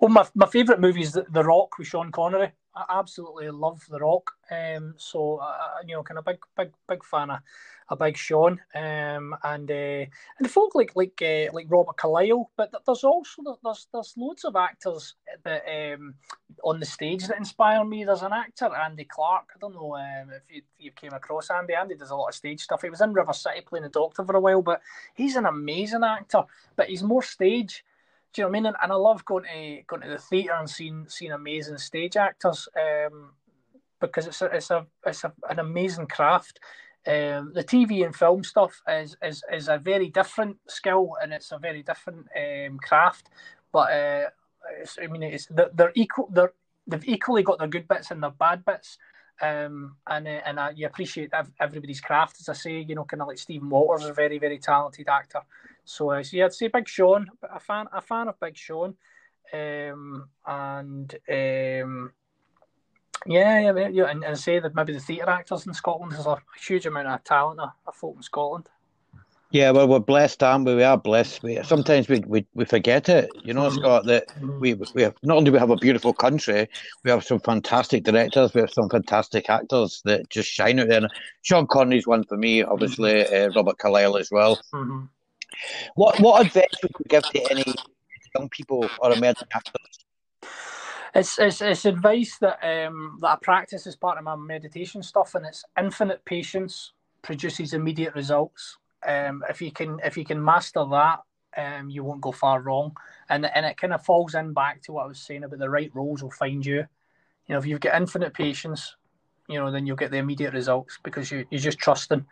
Well, my, my favourite movie is the, the Rock with Sean Connery. I absolutely love The Rock. Um, so uh, you know, kind of big, big, big fan of a big Sean. Um, and uh, and folk like like uh, like Robert Carlyle. But there's also there's there's loads of actors that um on the stage that inspire me. There's an actor Andy Clark. I don't know um, if you you came across Andy. Andy does a lot of stage stuff. He was in River City playing a doctor for a while, but he's an amazing actor. But he's more stage. Do you know what I mean? And, and I love going to going to the theatre and seeing seeing amazing stage actors um, because it's a, it's a it's a, an amazing craft. Um, the TV and film stuff is, is is a very different skill and it's a very different um, craft. But uh, I mean, it's they're, they're equal. They're they've equally got their good bits and their bad bits. Um, and uh, and uh, you appreciate everybody's craft, as I say. You know, kind of like Stephen Walters is a very very talented actor. So, uh, so yeah, I'd say Big Sean, a fan, a fan of Big Sean, um, and um, yeah, yeah, yeah, and, and say that maybe the theatre actors in Scotland there's a huge amount of talent of, of folk in Scotland. Yeah, well, we're blessed, aren't we? We are blessed. We, sometimes we, we, we forget it, you know, Scott. That we we have not only we have a beautiful country, we have some fantastic directors, we have some fantastic actors that just shine out there. Sean Connery's one for me, obviously. Uh, Robert Carlyle as well. Mhm. What what advice would you give to any young people or emerging actors? It's, it's it's advice that um that I practice as part of my meditation stuff, and it's infinite patience produces immediate results. Um, if you can if you can master that, um, you won't go far wrong. And and it kind of falls in back to what I was saying about the right roles will find you. You know, if you've got infinite patience, you know, then you'll get the immediate results because you you're just trusting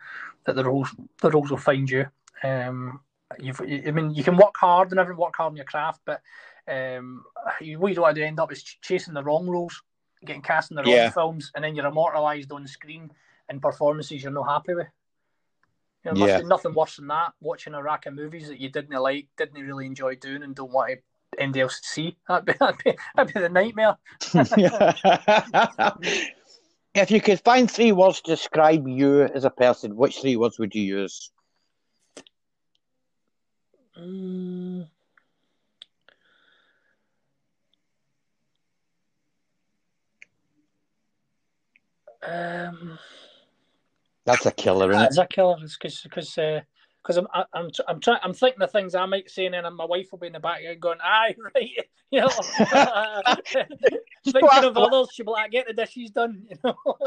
that the roles the roles will find you. Um, you've I mean you can work hard and everyone work hard in your craft, but um, you, what you don't want to end up is ch- chasing the wrong roles, getting cast in the wrong Yeah. films, and then you're immortalised on screen in performances you're not happy with. You know, Yeah. nothing, nothing worse than that. Watching a rack of movies that you didn't like, didn't really enjoy doing, and don't want to anybody else to see. That'd be, that'd be, that'd be the nightmare. if you could find three words to describe you as a person, which three words would you use? Mm. Um, That's a killer, isn't That's it? a killer. It's because because because I'm I- I'm I'm trying I'm thinking of things I might say, and then my wife will be in the background going, "Aye, right," you know. thinking of others, she'll be like, "Get the dishes done," you know.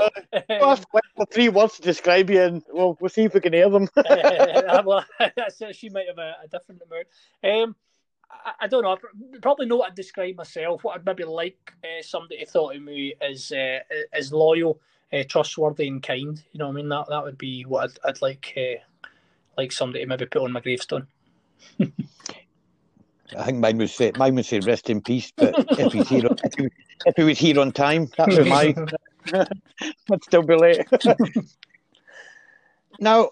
Well, the three words to describe you, and we'll, we'll see if we can hear them. Uh, well, that's she might have a, a different mood. Um, I, I don't know. I probably know what I'd describe myself. What I'd maybe like uh, somebody to thought of me as uh, as loyal, uh, trustworthy, and kind. You know what I mean? That that would be what I'd, I'd like uh, like somebody to maybe put on my gravestone. I think mine would say mine would say rest in peace, but if he's here, on, if, he, if he was here on time, that would be mine. I'd still be late. now,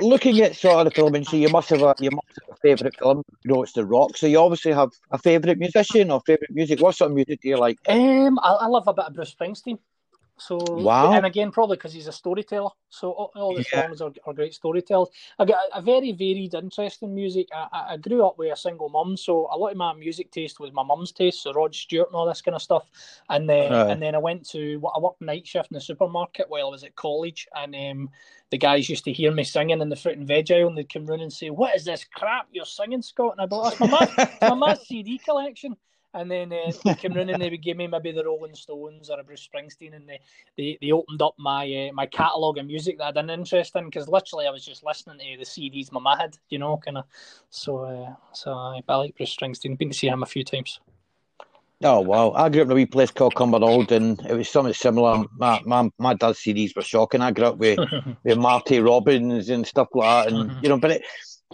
looking at sort of the film industry, you must have a you must have a favourite film. You know, it's The Rock. So you obviously have a favourite musician or favourite music. What sort of music do you like? Um, I, I love a bit of Bruce Springsteen. So Wow. and again, probably because he's a storyteller. So all, all the Yeah. songs are, are great storytellers. I got a, a very varied interest in music. I, I- I grew up with a single mum, so a lot of my music taste was my mum's taste. So Rod Stewart and all this kind of stuff. And then and then I went to I worked night shift in the supermarket while I was at college, and um, the guys used to hear me singing in the fruit and veg aisle, and they'd come round and say, "What is this crap you're singing, Scott?" And I'd be like, "That's my my mum's CD collection." And then uh, they came round and they would give me maybe the Rolling Stones or a Bruce Springsteen, and they they, they opened up my uh, my catalogue of music that I had an interest in because literally I was just listening to the CDs my mum had, you know, kind of. So uh, so I, I like Bruce Springsteen. Been to see him a few times. Oh wow! I grew up in a wee place called Cumbernauld, and it was something similar. My my, my dad's CDs were shocking. I grew up with with Marty Robbins and stuff like that, and you know. But it,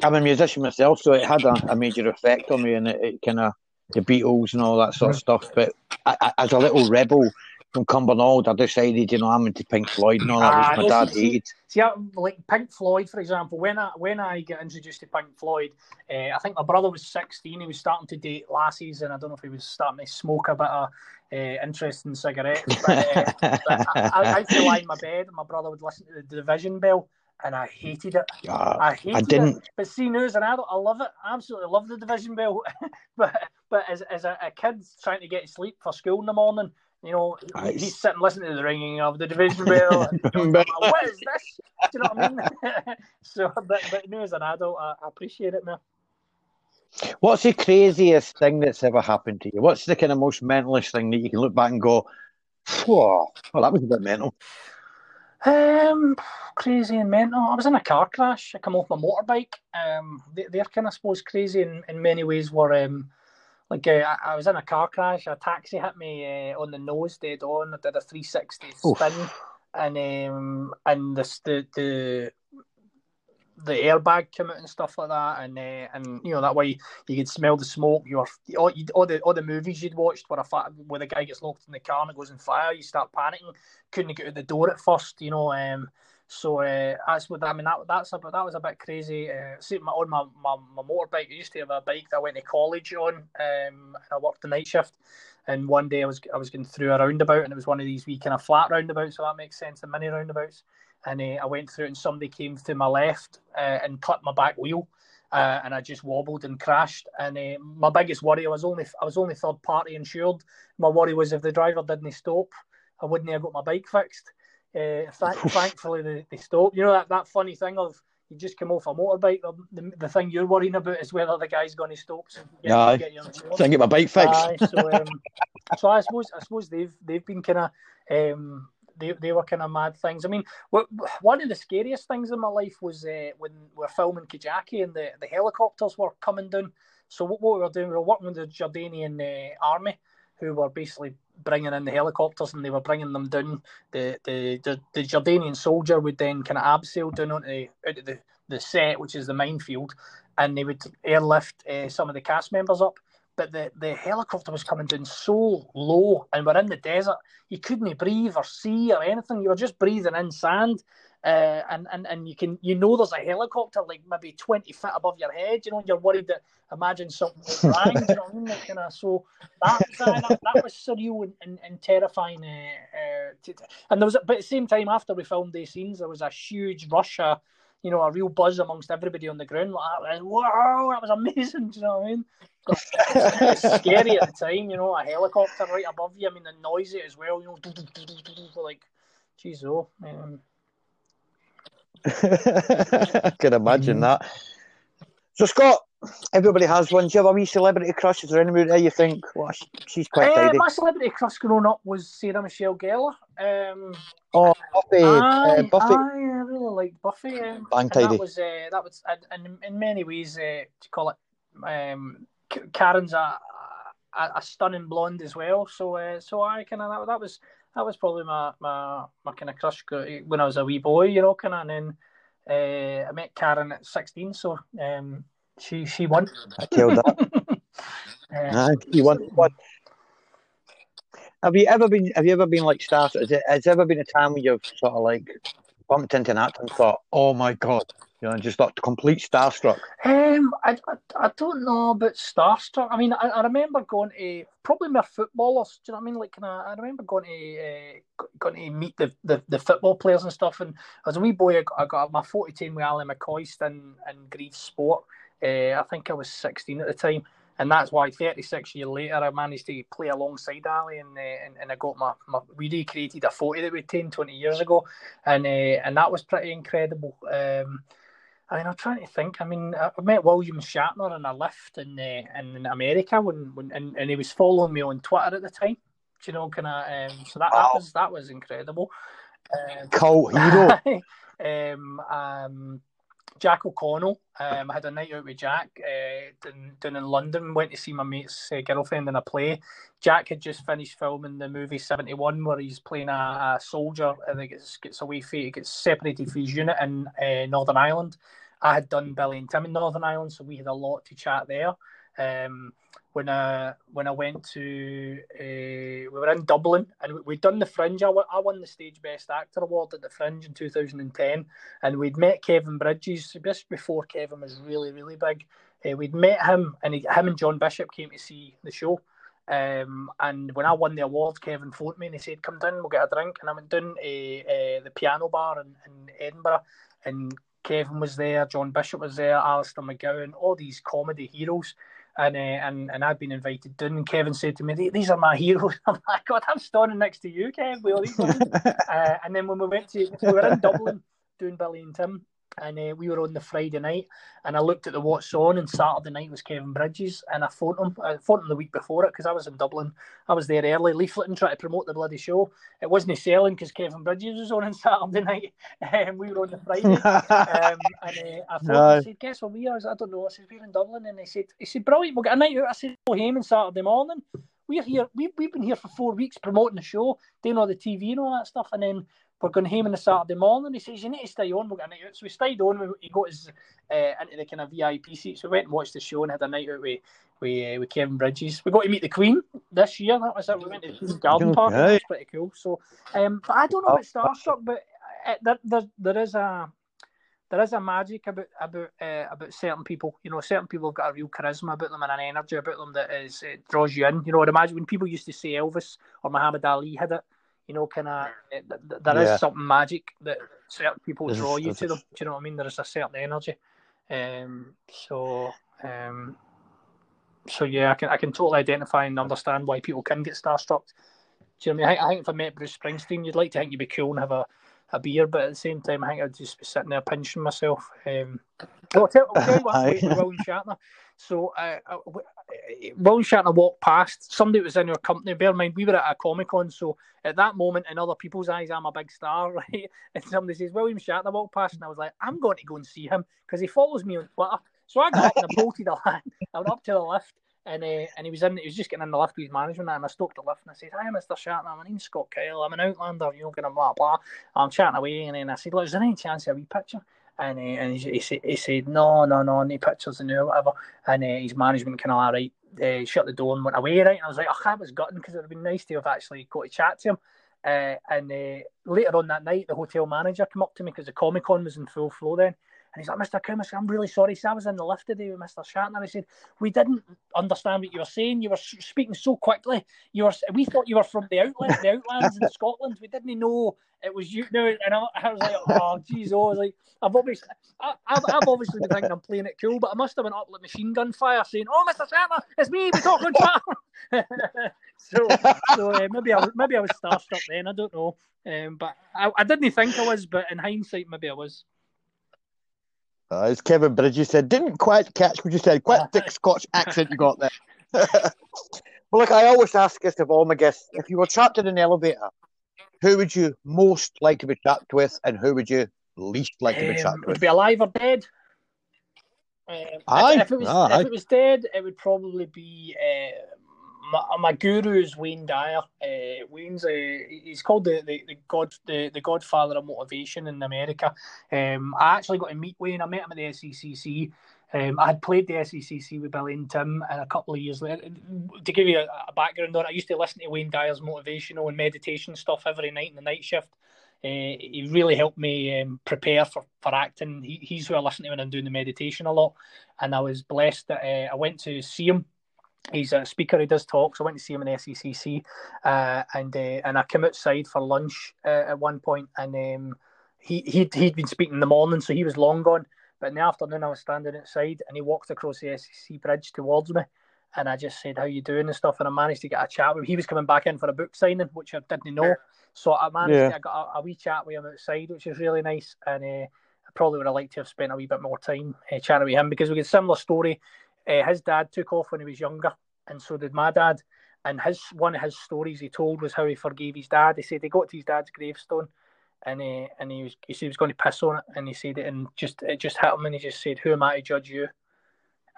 I'm a musician myself, so it had a, a major effect on me, and it, it kind of the Beatles and all that sort of stuff. But I, I, as a little rebel from Cumbernauld, I decided, you know, I'm into Pink Floyd and all that, Ah, which my listen, dad see- hated. See, I, like Pink Floyd, for example, when I when I got introduced to Pink Floyd, uh, I think my brother was sixteen. He was starting to date lassies, and I don't know if he was starting to smoke a bit of uh, interesting cigarettes. But, uh, I, I, I used to lie in my bed, and my brother would listen to the Division Bell, and I hated it. Ah, I hated I didn't. it. But see, now as an adult, I love it. I absolutely love the Division Bell. but but as as a, a kid trying to get to sleep for school in the morning. You know, he's sitting listening to the ringing of the division bell. and, like, what is this? Do you know what I mean? so, but, but now as an adult, I, I appreciate it, man. What's the craziest thing that's ever happened to you? What's the kind of most mentalish thing that you can look back and go, "Whoa, well, that was a bit mental." Um, crazy and mental. I was in a car crash. I come off my motorbike. Um, they, they're kind of, I suppose, crazy in, in many ways. Were um, like uh, I, I was in a car crash. A taxi hit me uh, on the nose, dead on. I did a three sixty spin, and um, and the the the the airbag came out and stuff like that, and uh, and you know that way you could smell the smoke. You were all, you, all the all the movies you'd watched where a fa- where the guy gets locked in the car and it goes on fire. You start panicking. Couldn't get out the door at first, you know. Um, so uh, that's what I mean. That that's a, that was a bit crazy. Uh, see, my, on my, my my motorbike, I used to have a bike that I went to college on. Um, and I worked the night shift. And one day I was I was going through a roundabout, and it was one of these wee kind of flat roundabouts, so that makes sense, the mini roundabouts. And uh, I went through it, and somebody came to my left uh, and clipped my back wheel. Uh, and I just wobbled and crashed. And uh, my biggest worry, I was only I was only third party insured. My worry was if the driver didn't stop, I wouldn't have got my bike fixed. Uh, th- thankfully, they, they stopped. You know that, that funny thing of you just come off a motorbike. The, the, the thing you're worrying about is whether the guy's going to stop. So get, Aye. get. Trying get my bike fixed. So, um, so I suppose I suppose they've they've been kind of um, they they were kind of mad things. I mean, one of the scariest things in my life was uh, when we were filming Kajaki and the, the helicopters were coming down. So what, what we were doing, we were working with the Jordanian uh, army, who were basically bringing in the helicopters and they were bringing them down. The the the, the Jordanian soldier would then kind of abseil down onto the, out of the the set, which is the minefield, and they would airlift uh, some of the cast members up. But the, the helicopter was coming down so low, and we're in the desert. You couldn't breathe or see or anything. You were just breathing in sand, uh, and and and you can you know there's a helicopter like maybe twenty feet above your head. You know, you're worried that imagine something wrong. you know I mean? Like, so that, that that was surreal and, and, and terrifying. Uh, uh, and there was, but at the same time, after we filmed these scenes, there was a huge rush. You know, a real buzz amongst everybody on the ground. Like, wow, that was amazing. Do you know what I mean? It's scary at the time, you know, a helicopter right above you. I mean, the noisy as well, you know, like, geez, oh. Um, I can imagine that. So, Scott, everybody has one. Do you have a wee celebrity crush? Is there anybody there you think, well, she's quite uh, tidy? my celebrity crush growing up was Sarah Michelle Gellar. Um, Oh, Buffy. uh, Buffy. I really liked Buffy. Um, Bang tidy. that was uh, that was and in, in many ways, uh, to call it, um, Karen's a, a a stunning blonde as well. So uh, so I kind of that, that was that was probably my my, my kind of crush when I was a wee boy, you know, kind of. And then uh, I met Karen at sixteen, so um, she she won. I killed that. Uh, Aye, you won. Have you ever been? Have you ever been like starstruck? Has, it, has there ever been a time when you've sort of like bumped into an actor and thought, "Oh my god," you know, just thought complete starstruck? Um, I, I, I don't know about starstruck. I mean, I, I remember going to probably my footballers. Do you know what I mean? Like, of, I remember going to uh, going to meet the, the, the football players and stuff. And as a wee boy, I got, I got my forty ten with Ally McCoist and in Grieve Sport. Uh, I think I was sixteen at the time. And that's why 36 years later, I managed to play alongside Ally, and uh, and, and I got my, my we recreated a photo that we'd taken 20 years ago, and uh, and that was pretty incredible. Um, I mean, I'm trying to think. I mean, I I met William Shatner in a lift in uh, in America when, when and, and he was following me on Twitter at the time. Do you know, kind of. Um, so that, that was that was incredible. Um, Cult hero. um, um, Jack O'Connell. Um, I had a night out with Jack uh, down, down in London. Went to see my mate's uh, girlfriend in a play. Jack had just finished filming the movie Seventy One, where he's playing a, a soldier and he gets gets away from he gets separated from his unit in uh, Northern Ireland. I had done Billy and Tim in Northern Ireland, so we had a lot to chat there. Um, when I when I went to uh, we were in Dublin and we- we'd done the Fringe. I won, I won the Stage Best Actor award at the Fringe in 2010, and we'd met Kevin Bridges just before Kevin was really really big. Uh, we'd met him, and he, him and John Bishop came to see the show. Um, and when I won the award, Kevin phoned me and he said, "Come down, we'll get a drink." And I went down to uh, the piano bar in, in Edinburgh, and Kevin was there, John Bishop was there, Alistair McGowan, all these comedy heroes. And, uh, and and I'd been invited down, and Kevin said to me, "These- "These are my heroes." I'm like, "God, I'm standing next to you, Kev." with all these uh, and then when we went to, we were in Dublin doing Billy and Tim, and uh, we were on the Friday night, and I looked at the what's on, and Saturday night was Kevin Bridges, and I phoned him. I phoned him the week before it because I was in Dublin. I was there early, leafleting, trying to promote the bloody show. It wasn't selling because Kevin Bridges was on on Saturday night, and we were on the Friday. um, and uh, I phoned Aye. and said, "Guess where we are?" I said, "I don't know." I said, "We're in Dublin," and they said, "He said, brilliant. We'll get a night out." I said, "Go home on Saturday morning." We're here. We've, we've been here for four weeks promoting the show, doing all the TV and all that stuff, and then we're going home on the Saturday morning. He says, You need to stay on, get a night out. So we stayed on, we, he got his uh, into the kind of VIP seats. We went and watched the show and had a night out with, with, uh, with Kevin Bridges. We got to meet the Queen this year. That was it. We went to the Queen's Garden Park. and That was pretty cool. So, um, but I don't know about Starstruck, but uh, there, there, there is a there is a magic about about uh, about certain people. You know, certain people have got a real charisma about them and an energy about them that is it draws you in. You know, I'd imagine when people used to say Elvis or Muhammad Ali had it. You know, kind of there is Yeah. something magic that certain people There's- draw you to them. Do you know what I mean? There's a certain energy. Um, so, um, so yeah, I can I can totally identify and understand why people can get starstruck. Do you know what I mean? I, I think if I met Bruce Springsteen, you'd like to think you'd be cool and have a, a beer, but at the same time, I think I'd just be sitting there pinching myself. Um, well, I'll tell, I'll tell you what, with William Shatner. So, uh, uh, uh, William Shatner walked past. Somebody was in our company. Bear in mind, we were at a Comic Con, so at that moment, in other people's eyes, I'm a big star, right? And somebody says, William Shatner walked past, and I was like, I'm going to go and see him because he follows me on Twitter. So I got up and I bolted the land. I went up to the lift, and uh, and he was in. He was just getting in the lift with his management, and I stopped the lift and I said, "Hi, Mister Shatner. My name's Scott Kyle. I'm an Outlander. You know, of blah blah." I'm chatting away, and then I said, "Look, is there any chance of a wee picture?" And uh, and he, he, said, "No, no, no, no pictures and whatever." And uh, his management kind of all right, uh, shut the door and went away. Right, and I was like, "Oh, I was gutting because it would have been nice to have actually got to chat to him." Uh, and uh, later on that night, the hotel manager came up to me because the Comic Con was in full flow then. And he's like, Mr. Kumis, I'm really sorry. So I was in the lift today with Mr. Shatner. He said, We didn't understand what you were saying. You were speaking so quickly. You were, we thought you were from the outlands, the outlands in Scotland. We didn't know it was you. No, and I, I was like, Oh, geez, oh, I was like, I've obviously, I, I've, I've obviously been thinking I'm playing it cool, but I must have been up like machine gun fire, saying, "Oh, Mr. Shatner, it's me. We're talking Twitter." so, so uh, maybe I was, maybe I was starstruck then. I don't know, um, but I, I didn't think I was. But in hindsight, maybe I was. Uh, as Kevin Bridges said, didn't quite catch what you said. Quite thick Scotch accent you got there. well, look, I always ask this of all my guests: if you were trapped in an elevator, who would you most like to be trapped with, and who would you least like to be Um, trapped would with? it be alive or dead? Um, if- Aye, if, it was aye. if it was dead, it would probably be uh, my, my guru is Wayne Dyer. Uh, Wayne's a, he's called the, the, the god the, the Godfather of motivation in America. Um, I actually got to meet Wayne. I met him at the SECC. Um, I had played the SECC with Billy and Tim, and a couple of years later, to give you a, a background on it, I used to listen to Wayne Dyer's motivational and meditation stuff every night in the night shift. Uh, he really helped me um, prepare for, for acting. He, he's who I listen to when I'm doing the meditation a lot. And I was blessed that uh, I went to see him. He's a speaker, he does talks. I went to see him in the SECC uh, and uh, and I came outside for lunch uh, at one point and um, he, he'd, he'd been speaking in the morning, so he was long gone. But in the afternoon, I was standing outside and he walked across the SEC bridge towards me. And I just said, How you doing and stuff. And I managed to get a chat with him. He was coming back in for a book signing, which I didn't know. So I managed Yeah. to I got a, a wee chat with him outside, which was really nice. And uh, I probably would have liked to have spent a wee bit more time uh, chatting with him because we get a similar story. Uh, his dad took off when he was younger, and so did my dad. And his one of his stories he told was how he forgave his dad. He said he got to his dad's gravestone, and he and he was he said he was going to piss on it, and he said it, and just it just hit him, and he just said, "Who am I to judge you?"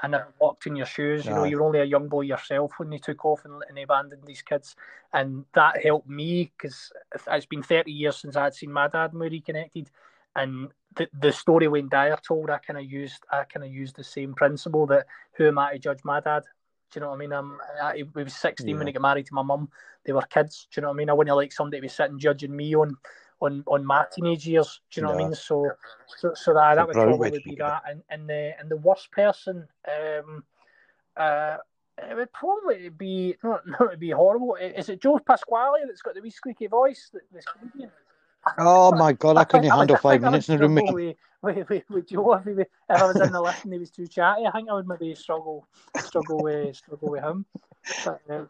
I never walked in your shoes. You know, you're only a young boy yourself when they took off and, and abandoned these kids, and that helped me because it's been 30 years since I'd seen my dad and we reconnected, and the the story Wayne Dyer told, I kind of used I kind of used the same principle that who am I to judge my dad? Do you know what I mean? I'm, I, he was 16 when he got married to my mum. They were kids. Do you know what I mean? I wouldn't like somebody to be sitting judging me on on on my teenage years. Do you know what I mean? So so so that that would probably be that. And and the and the worst person, um, uh, it would probably be not not be horrible. Is it Joe Pasquale that's got the wee squeaky voice? The, the comedian? Oh my God, I couldn't handle five minutes in a room. With, with, with, with Joe if, he, if I was in the lift and he was too chatty, I think I would maybe struggle struggle with struggle with him. But, um,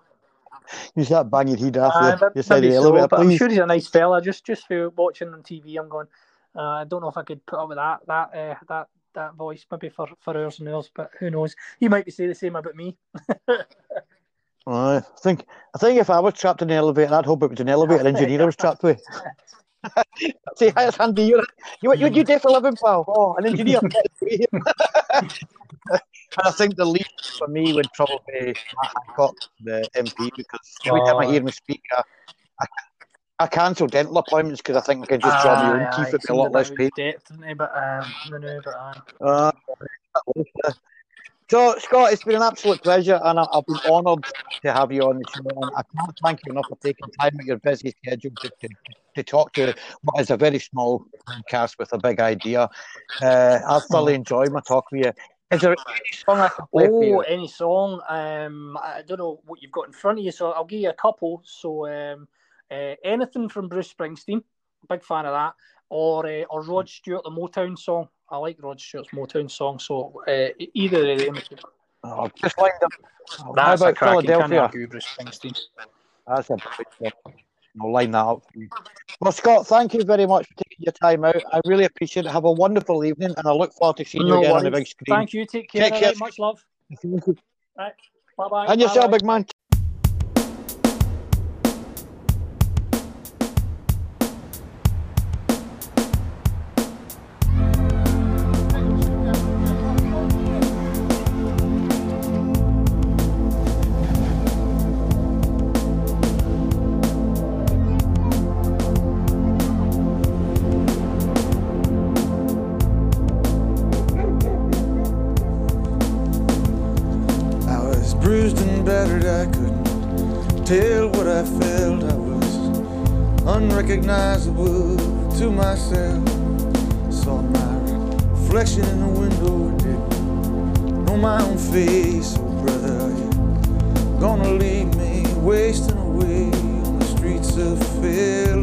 You start banging head off uh, the, the side of maybe the so, elevator, but I'm sure he's a nice fella. Just just for watching on TV, I'm going. Uh, I don't know if I could put up with that that uh, that that voice maybe for, for hours and hours, but who knows? He might be saying the same about me. I think I think if I was trapped in an elevator, I'd hope it was an elevator engineer I was trapped with. Say hi, it's Andy. You you what you do for a living, pal? Oh, an engineer. and I think the least for me would probably be Matt Hancock, the MP, because every time I hear him speak, I, I, I cancel dental appointments because I think I can just draw my own teeth. It'd be a lot less pain. Depth, he? But um, no, no, but aye. Uh, so, Scott, it's been an absolute pleasure, and I- I've been honoured to have you on the show. And I can't thank you enough for taking time of your busy schedule to, to, to talk to what is a very small cast with a big idea. Uh, I've thoroughly enjoyed my talk with you. Is there any song I can play Oh, any song? Um, I don't know what you've got in front of you, so I'll give you a couple. So, um, uh, anything from Bruce Springsteen, big fan of that. or uh, or Rod Stewart, the Motown song. I like Rod Stewart's Motown song, so uh, either of them. Oh, just lined up. How That's a about Philadelphia? Bruce Springsteen. That's a I'll line that up for you. Well, Scott, thank you very much for taking your time out. I really appreciate it. Have a wonderful evening, and I look forward to seeing No you again on the big screen. Thank you. Take care. Take care. much love. Right. Bye bye. And yourself, big man. Unrecognizable to myself. Saw my reflection in the window, didn't know my own face. Oh, brother, are gonna leave me wasting away on the streets of Philadelphia?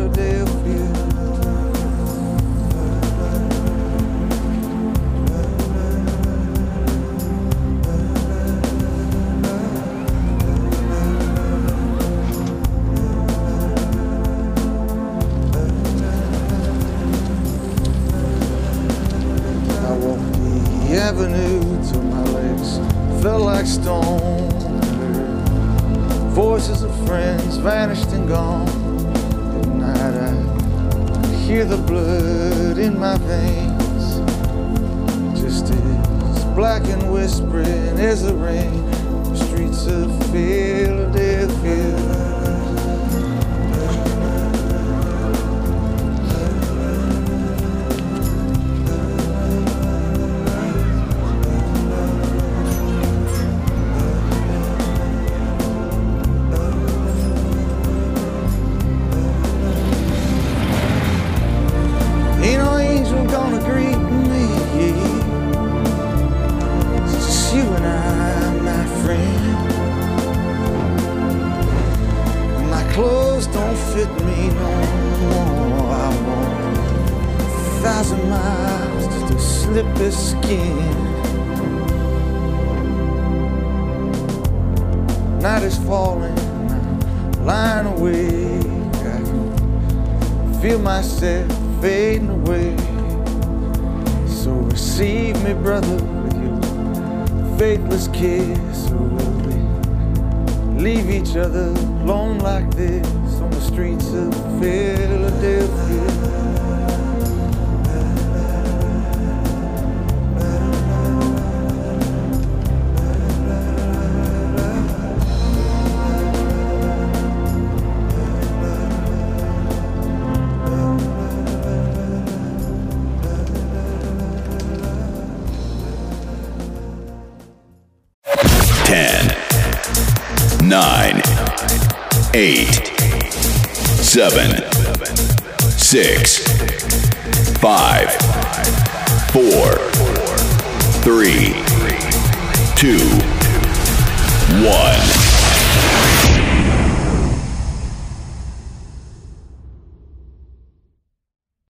Whispering as the